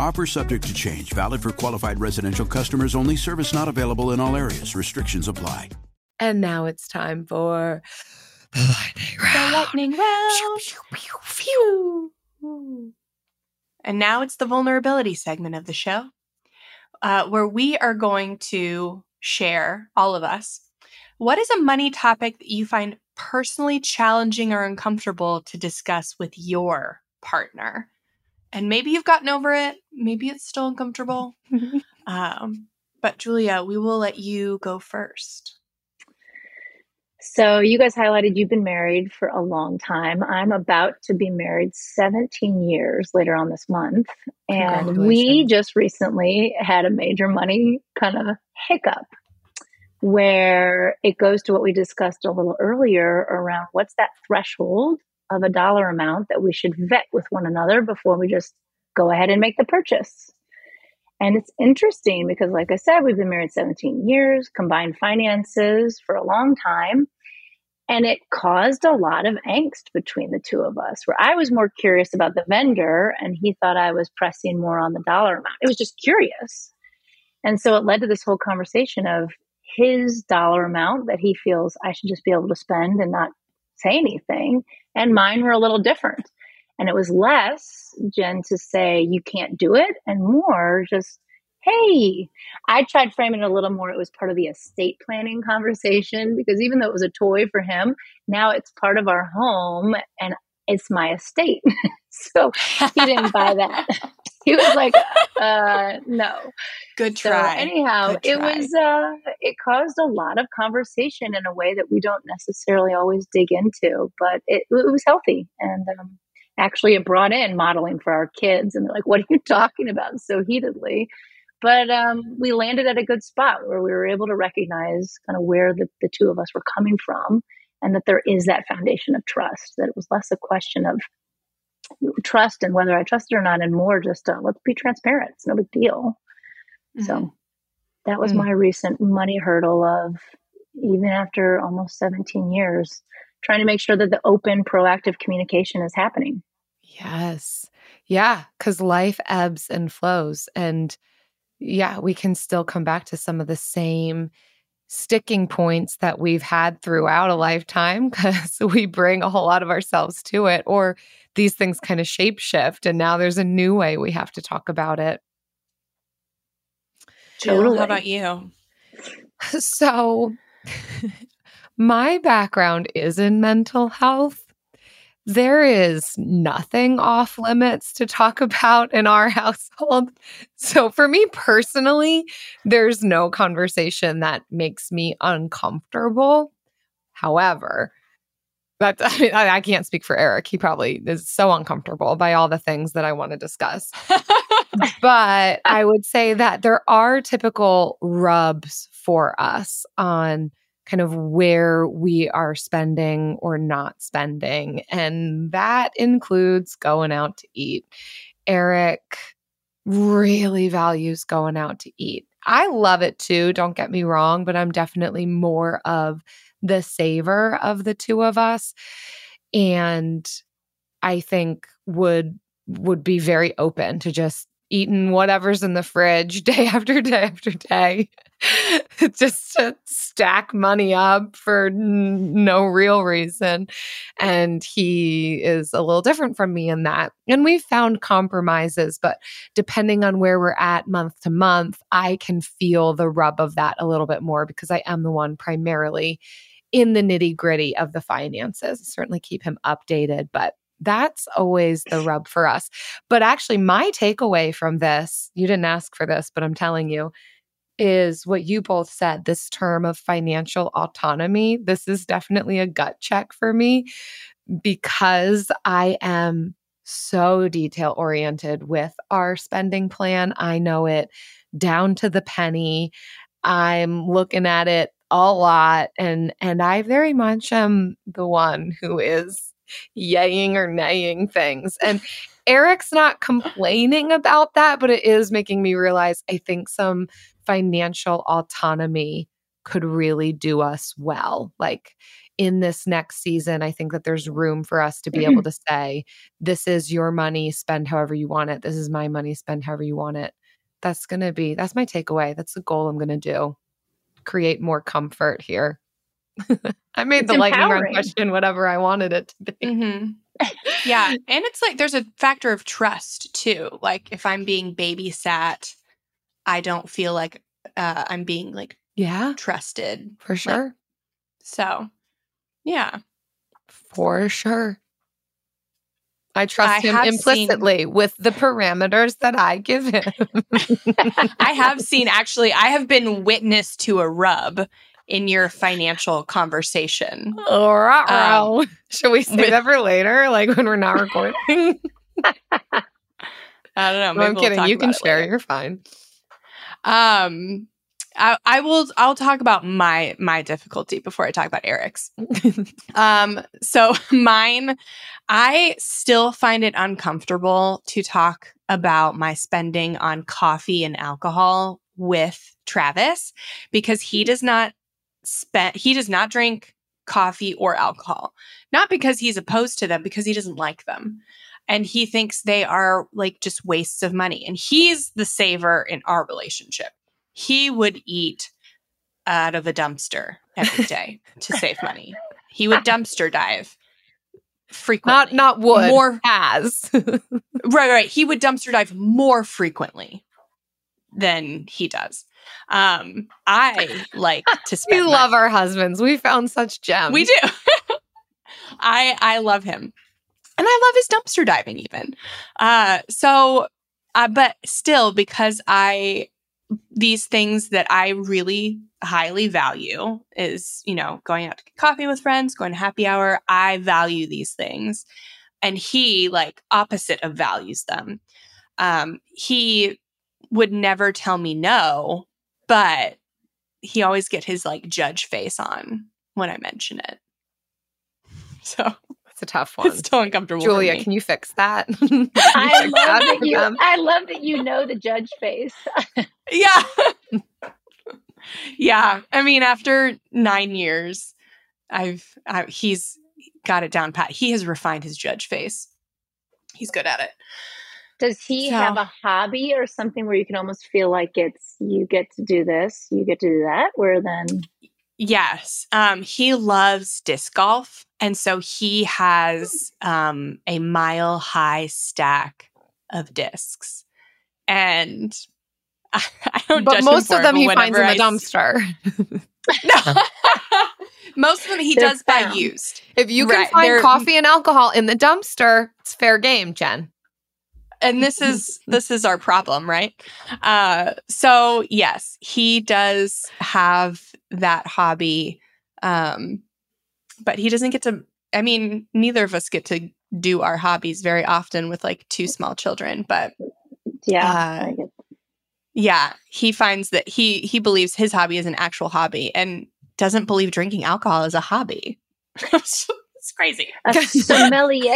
Offer subject to change, valid for qualified residential customers only, service not available in all areas. Restrictions apply. And now it's time for the lightning round. The lightning round. Phew. And now it's the vulnerability segment of the show, uh, where we are going to share, all of us, what is a money topic that you find personally challenging or uncomfortable to discuss with your partner? And maybe you've gotten over it, maybe it's still uncomfortable. um, but Julia, we will let you go first. So, you guys highlighted you've been married for a long time. I'm about to be married 17 years later on this month. And we just recently had a major money kind of hiccup where it goes to what we discussed a little earlier around what's that threshold of a dollar amount that we should vet with one another before we just go ahead and make the purchase. And it's interesting because, like I said, we've been married 17 years, combined finances for a long time. And it caused a lot of angst between the two of us, where I was more curious about the vendor and he thought I was pressing more on the dollar amount. It was just curious. And so it led to this whole conversation of his dollar amount that he feels I should just be able to spend and not say anything. And mine were a little different. And it was less, Jen, to say you can't do it, and more just, hey, I tried framing it a little more. It was part of the estate planning conversation because even though it was a toy for him, now it's part of our home and it's my estate. so he didn't buy that. he was like, uh, no. Good So try. anyhow, Good it was uh, it caused a lot of conversation in a way that we don't necessarily always dig into, but it, it was healthy and um, actually it brought in modeling for our kids, and they're like, "What are you talking about?" so heatedly. But um, we landed at a good spot where we were able to recognize kind of where the, the two of us were coming from, and that there is that foundation of trust. That it was less a question of trust and whether I trust it or not, and more just uh, let's be transparent. It's no big deal. Mhm. So that was Mm. my recent money hurdle of even after almost 17 years, trying to make sure that the open, proactive communication is happening. Yes. Yeah. Cause life ebbs and flows. And yeah, we can still come back to some of the same sticking points that we've had throughout a lifetime because we bring a whole lot of ourselves to it, or these things kind of shape shift. And now there's a new way we have to talk about it. Jill, Totally. how about you? So, my background is in mental health. There is nothing off limits to talk about in our household. So, for me personally, there's no conversation that makes me uncomfortable. However, that I, mean, I I can't speak for Eric. He probably is so uncomfortable by all the things that I want to discuss but I would say that there are typical rubs for us on kind of where we are spending or not spending. And that includes going out to eat. Eric really values going out to eat. I love it too, don't get me wrong, but I'm definitely more of the saver of the two of us. And I think would would be very open to just eating whatever's in the fridge day after day after day just to stack money up for n- no real reason. And he is a little different from me in that. And we've found compromises but depending on where we're at month to month i can feel the rub of that a little bit more because i am the one primarily in the nitty gritty of the finances. Certainly keep him updated but that's always the rub for us. But actually, my takeaway from this, you didn't ask for this, but I'm telling you, is what you both said this term of financial autonomy. This is definitely a gut check for me because I am so detail oriented with our spending plan. I know it down to the penny. I'm looking at it a lot and and I very much am the one who is yaying or naying things. And Eric's not complaining about that, but it is making me realize I think some financial autonomy could really do us well. Like in this next season, I think that there's room for us to be able mm-hmm. to say, this is your money, spend however you want it. This is my money, spend however you want it. That's going to be, that's my takeaway. That's the goal I'm going to do. Create more comfort here. I made It's the lightning round question whatever I wanted it to be. hmm Yeah. And it's like there's a factor of trust too. Like if I'm being babysat, I don't feel like uh, I'm being like Yeah, trusted. for sure. So, yeah. For sure. I trust I him have seen- implicitly with the parameters that I give him. I have seen actually, I have been witness to a rub in your financial conversation. Oh, Um, Should we save with- that for later? Like when we're not recording? I don't know. No, I'm we'll kidding. You can share. later. You're fine. Um, I, I will. I'll talk about my my difficulty before I talk about Eric's. um, so mine, I still find it uncomfortable to talk about my spending on coffee and alcohol with Travis because he does not spend. He does not drink coffee or alcohol. Not because he's opposed to them, because he doesn't like them. And he thinks they are like just wastes of money. And he's the saver in our relationship. He would eat out of a dumpster every day to save money. He would dumpster dive frequently. Not not would. More has. right, right. He would dumpster dive more frequently than he does. Um, I like to spend. we money. love our husbands. We found such gems. We do. I I love him. And I love his dumpster diving even. Uh so uh, but still because I these things that I really highly value is, you know, going out to get coffee with friends, going to happy hour. I value these things. And he like opposite of values them. Um he would never tell me no, but he always get his like judge face on when I mention it. So It's a tough one. it's still uncomfortable. Julia, can you fix that? I Fix love that you. them? I love that you know the judge face. yeah. yeah. I mean, after nine years, I've I, he's got it down pat. He has refined his judge face. He's good at it. Does he So- have a hobby or something where you can almost feel like it's you get to do this, you get to do that? Where then Yes. Um, he loves disc golf. And so he has um, a mile high stack of discs. And I, I don't but judge him most for of them he finds in the I s- dumpster. No. most of them he They're does buy used. if you can Right, find they're- coffee and alcohol in the dumpster, it's fair game, Jen. And this is this is our problem right? Uh so yes he does have that hobby um but he doesn't get to i mean neither of us get to do our hobbies very often with like two small children but yeah, Uh, yeah he finds that he he believes his hobby is an actual hobby and doesn't believe drinking alcohol is a hobby crazy a sommelier,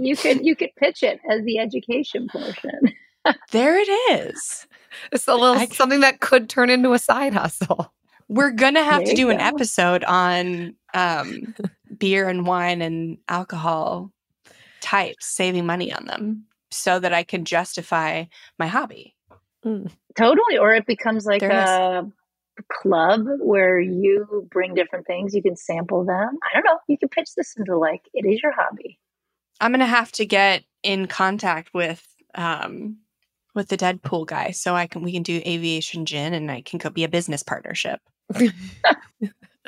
you could you could pitch it as the education portion. there it is It's a little I- something that could turn into a side hustle. We're gonna have There to you do an go. episode on um, beer and wine and alcohol types, saving money on them, so that I can justify my hobby. Totally, or it becomes like There is. a club where you bring different things. You can sample them. I don't know. You can pitch this into like it is your hobby. I'm gonna have to get in contact with um, with the Deadpool guy, so I can we can do aviation gin, and I can go be a business partnership.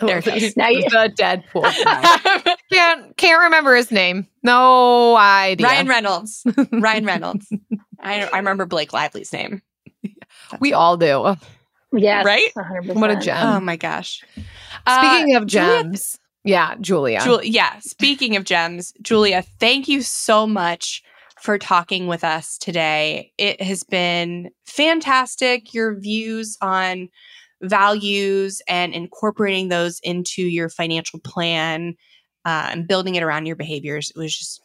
There it goes. Now you- the Deadpool. guy. can't can't remember his name. No idea. Ryan Reynolds. Ryan Reynolds. I I remember Blake Lively's name. we all do. Yes, Right? 100%. What a gem. Oh my gosh. Uh, Speaking of Julia- gems, yeah, Julia. Jul- yeah. Speaking of gems, Julia, thank you so much for talking with us today. It has been fantastic. Your views on values and incorporating those into your financial plan uh, and building it around your behaviors it was just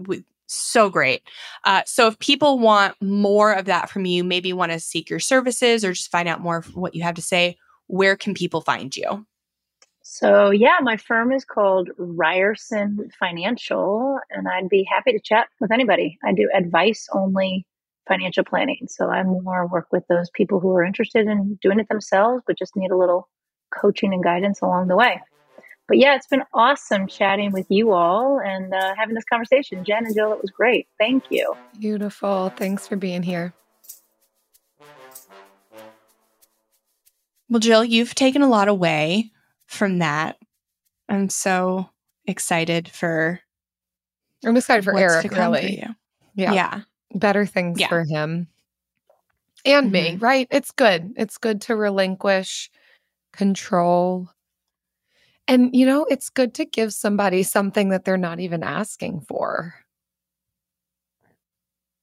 w- so great. Uh, so, if people want more of that from you, maybe want to seek your services or just find out more of what you have to say, where can people find you? So, yeah, my firm is called Ryerson Financial, and I'd be happy to chat with anybody. I do advice only financial planning. So, I more work with those people who are interested in doing it themselves, but just need a little coaching and guidance along the way. But yeah, it's been awesome chatting with you all and uh, having this conversation. Jen and Jill, it was great. Thank you. Beautiful. Thanks for being here. Well, Jill, you've taken a lot away from that. I'm so excited for I'm excited for Eric, to come for really. you. Yeah. yeah. Better things Yeah. for him and me, Mhm. right? It's good. It's good to relinquish control. And, you know, it's good to give somebody something that they're not even asking for.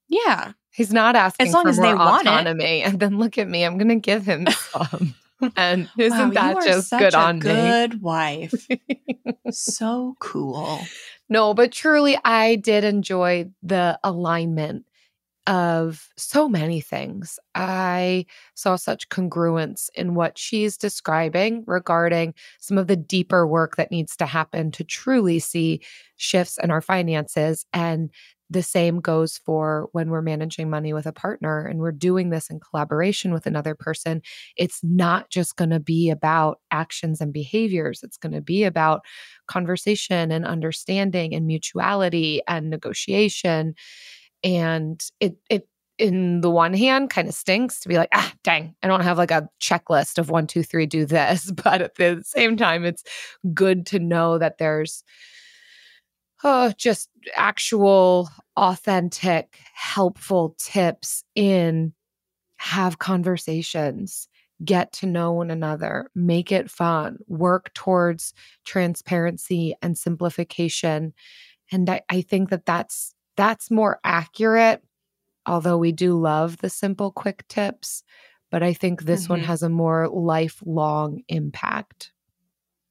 Yeah. He's not asking As long for as more they want it. autonomy. And then look at me, I'm going to give him some. and isn't Wow, that just good on good wife. so cool. No, but truly, I did enjoy the alignment of so many things. I saw such congruence in what she's describing regarding some of the deeper work that needs to happen to truly see shifts in our finances. And the same goes for when we're managing money with a partner and we're doing this in collaboration with another person. It's not just going to be about actions and behaviors, it's going to be about conversation and understanding and mutuality and negotiation. And it, it, in the one hand kind of stinks to be like, ah, dang, I don't have like a checklist of one, two, three, do this. But at the same time, it's good to know that there's oh, just actual, authentic, helpful tips in have conversations, get to know one another, make it fun, work towards transparency and simplification. And I, I think that that's that's more accurate although we do love the simple quick tips but i think this one Mhm. has a more lifelong impact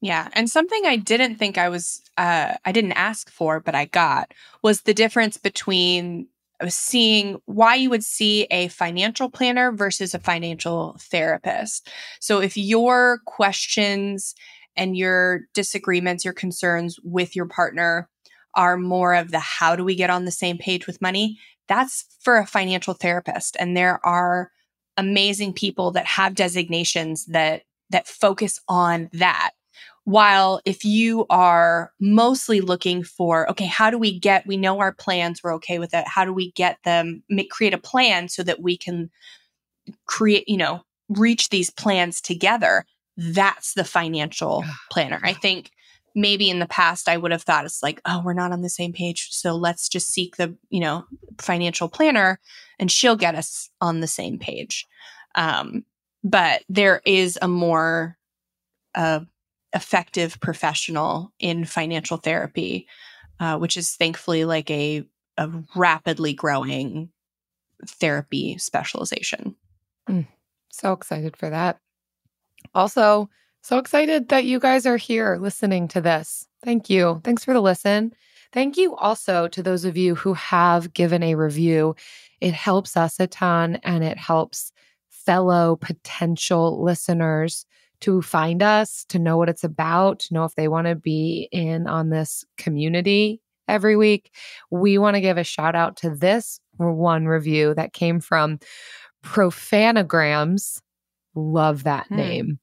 Yeah. And something I didn't think I was, uh, I didn't ask for, but I got was the difference between uh, seeing why you would see a financial planner versus a financial therapist. So if your questions and your disagreements, your concerns with your partner are more of the how do we get on the same page with money, that's for a financial therapist. And there are amazing people that have designations that that focus on that. While if you are mostly looking for okay how do we get we know our plans we're okay with it. How do we get them make, create a plan so that we can create you know reach these plans together? That's the financial planner. I think maybe in the past i would have thought it's like oh we're not on the same page so let's just seek the you know financial planner and she'll get us on the same page um, but there is a more uh, effective professional in financial therapy, uh, which is thankfully like a, a rapidly growing therapy specialization. So excited for that. Also, so excited that you guys are here listening to this. Thank you. Thanks for the listen. Thank you also to those of you who have given a review. It helps us a ton and it helps fellow potential listeners to find us, to know what it's about, to know if they want to be in on this community every week. We want to give a shout out to this one review that came from Profanograms. Love that Hmm. name.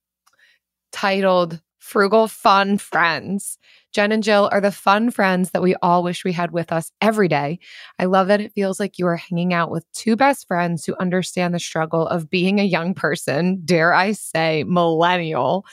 Titled Frugal Fun Friends. Jen and Jill are the fun friends that we all wish we had with us every day. I love that it feels like you are hanging out with two best friends who understand the struggle of being a young person, dare I say, millennial,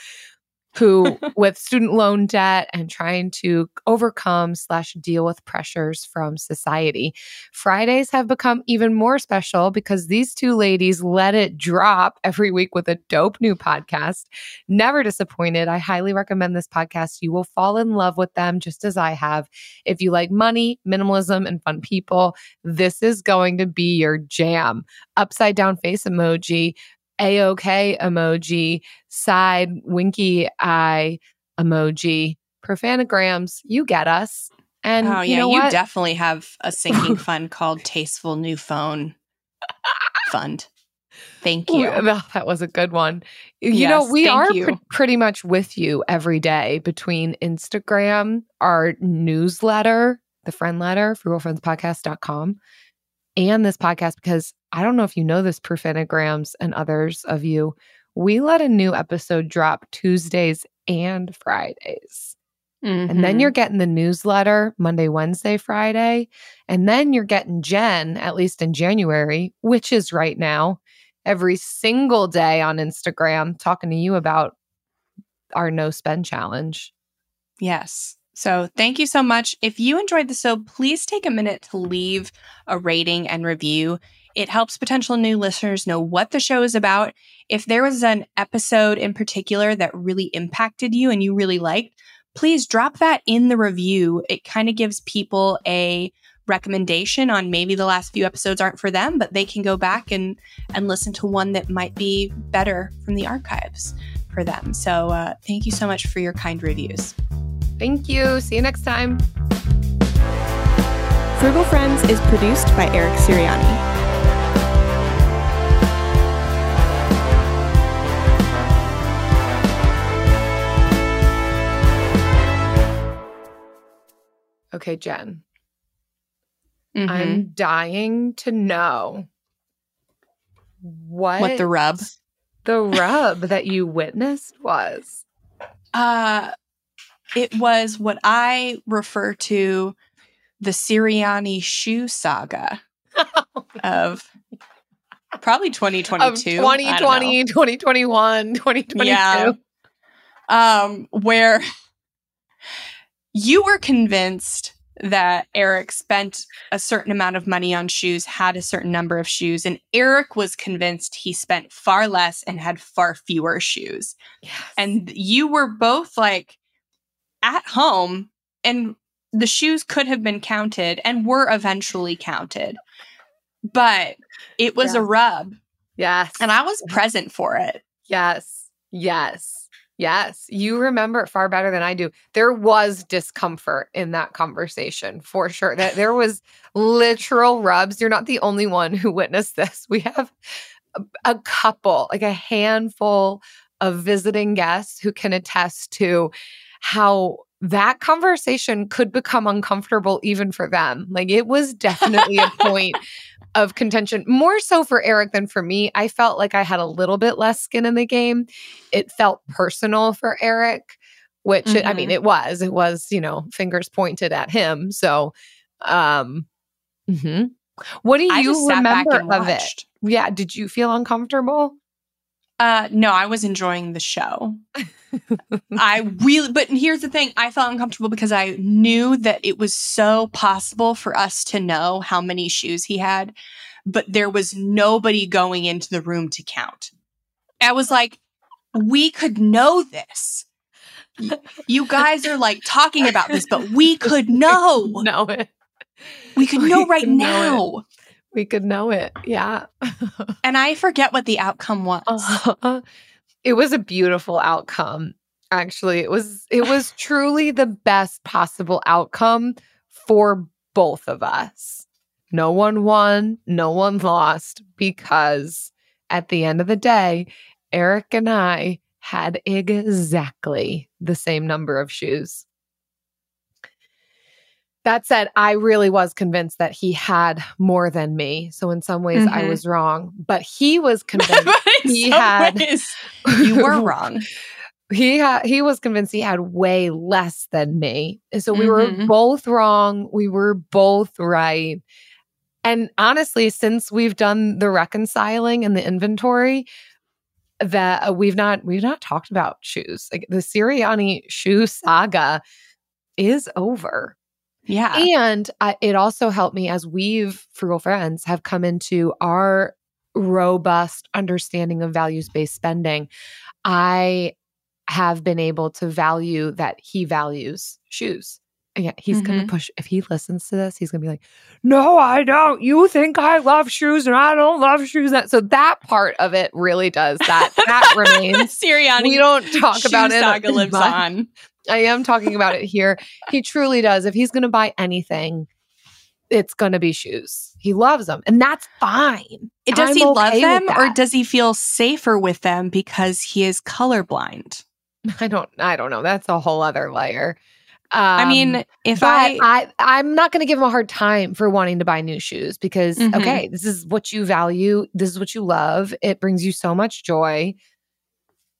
who with student loan debt and trying to overcome slash deal with pressures from society. Fridays have become even more special because these two ladies let it drop every week with a dope new podcast. Never disappointed. I highly recommend this podcast. You will fall in love with them just as I have. If you like money, minimalism, and fun people, this is going to be your jam. Upside down face emoji, A-OK emoji, side winky eye emoji, profanograms. You get us. And oh you yeah, know you definitely have a sinking fund called Tasteful New Phone Fund. Thank you. Ooh, that was a good one. You know, we are you. pre- pretty much with you every day between Instagram, our newsletter, the friend letter, frugalfriendspodcast.com, and this podcast because I don't know if you know this, Profanograms and others of you. We let a new episode drop Tuesdays and Fridays. And then you're mm-hmm. getting the newsletter Monday, Wednesday, Friday. And then you're getting Jen, at least in January, which is right now, every single day on Instagram, talking to you about our no spend challenge. Yes. So thank you so much. If you enjoyed the show, please take a minute to leave a rating and review. It helps potential new listeners know what the show is about. If there was an episode in particular that really impacted you and you really liked, please drop that in the review. It kind of gives people a recommendation on maybe the last few episodes aren't for them, but they can go back and and listen to one that might be better from the archives for them. So uh, thank you so much for your kind reviews. Thank you. See you next time. Frugal Friends is produced by Eric Sirianni. Okay, Jen. Mhm. I'm dying to know what what the rub? the rub that you witnessed was. Uh, it was what I refer to the Sirianni shoe saga of probably 2022. Of 2020, 2021, 2022. Yeah. Um, where you were convinced that Eric spent a certain amount of money on shoes, had a certain number of shoes, and Eric was convinced he spent far less and had far fewer shoes. Yes. And you were both like at home, and the shoes could have been counted and were eventually counted. But it was a rub, yes. and I was present for it. Yes. Yes. Yes. You remember it far better than I do. There was discomfort in that conversation for sure. That there was literal rubs. You're not the only one who witnessed this. We have a, a couple, like a handful of visiting guests who can attest to how that conversation could become uncomfortable even for them. Like it was definitely a point of contention, more so for Eric than for me. I felt like I had a little bit less skin in the game. It felt personal for Eric, which it- I mean, Mhm. it was. It was, you know, fingers pointed at him. So, um, mhm. what do you just sat back remember of it? Yeah, did you feel uncomfortable? Uh, no, I was enjoying the show. I really, but here's the thing I felt uncomfortable because I knew that it was so possible for us to know how many shoes he had, but there was nobody going into the room to count. I was like, we could know this. You guys are like talking about this, but we could know. know it. We could we know right know now. We could know it. Yeah. And I forget what the outcome was. Uh-huh. It was a beautiful outcome. Actually, it was it was truly the best possible outcome for both of us. No one won, no one lost because at the end of the day, Eric and I had exactly the same number of shoes. That said, I really was convinced that he had more than me. So in some ways I Mhm. was wrong, but he was convinced he had- ways, you were wrong. he had he was convinced he had way less than me. And so we were Mhm. both wrong. We were both right. And honestly, since we've done the reconciling and the inventory, that uh, we've not we've not talked about shoes. Like the Sirianni shoe saga is over. Yeah. And I, it also helped me as we've frugal friends have come into our robust understanding of values based spending. I have been able to value that he values shoes. Yeah, he's going to mm-hmm. push. If he listens to this, he's going to be like, "No, I don't. You think I love shoes, and I don't love shoes." That so that part of it really does that. That remains. Sirianni. We don't talk shoe about it. saga lives on. I am talking about it here. He truly does. If he's going to buy anything, it's going to be shoes. He loves them, and that's fine. It, Does I'm he love okay with them or does he feel safer with them because he is colorblind? I don't. I don't know. That's a whole other layer. I Um, mean, if I, I, I'm not going to give him a hard time for wanting to buy new shoes because Mhm. okay, this is what you value. This is what you love. It brings you so much joy,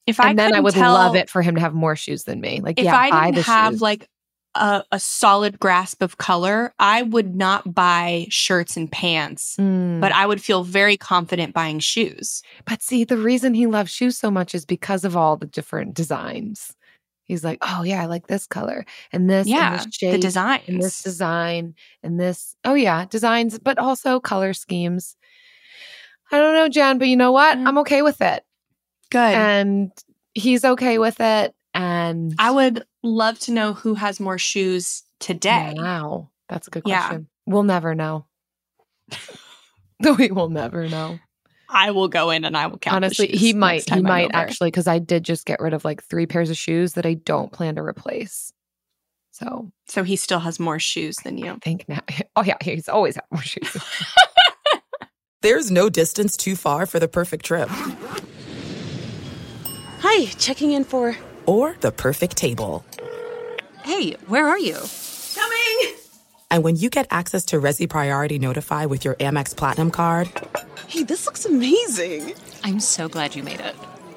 if I and then I would tell- love it for him to have more shoes than me. Like, if yeah, I didn't have shoes. like a, a solid grasp of color, I would not buy shirts and pants, Mm. but I would feel very confident buying shoes. But see, the reason he loves shoes so much is because of all the different designs. He's like, oh yeah, I like this color and this, and yeah, this the design, and this design and this. Oh yeah, designs, but also color schemes. I don't know, Jen, but you know what? Mm. I'm okay with it, Good. and he's okay with it. And I would love to know who has more shoes today. Wow, that's a good question. Yeah. question. We'll never know. we will never know. I will go in and I will count. the Honestly, shoes he might. He I'm might over. actually, because I did just get rid of like three pairs of shoes that I don't plan to replace. So So he still has more shoes than you. I think now. Oh yeah, he's always had more shoes. There's no distance too far for the perfect trip. Hi, checking in for. Or the perfect table. Hey, where are you? Coming! And when you get access to Resy Priority Notify with your Amex Platinum card Hey, this looks amazing. I'm so glad you made it.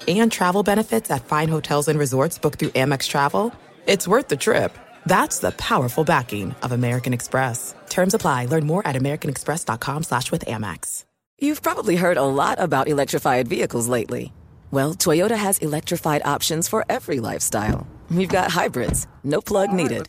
and travel benefits at fine hotels and resorts booked through Amex Travel, it's worth the trip. That's the powerful backing of American Express. Terms apply. Learn more at americanexpress.com slash with Amex. You've probably heard a lot about electrified vehicles lately. Well, Toyota has electrified options for every lifestyle. We've got hybrids, no plug needed.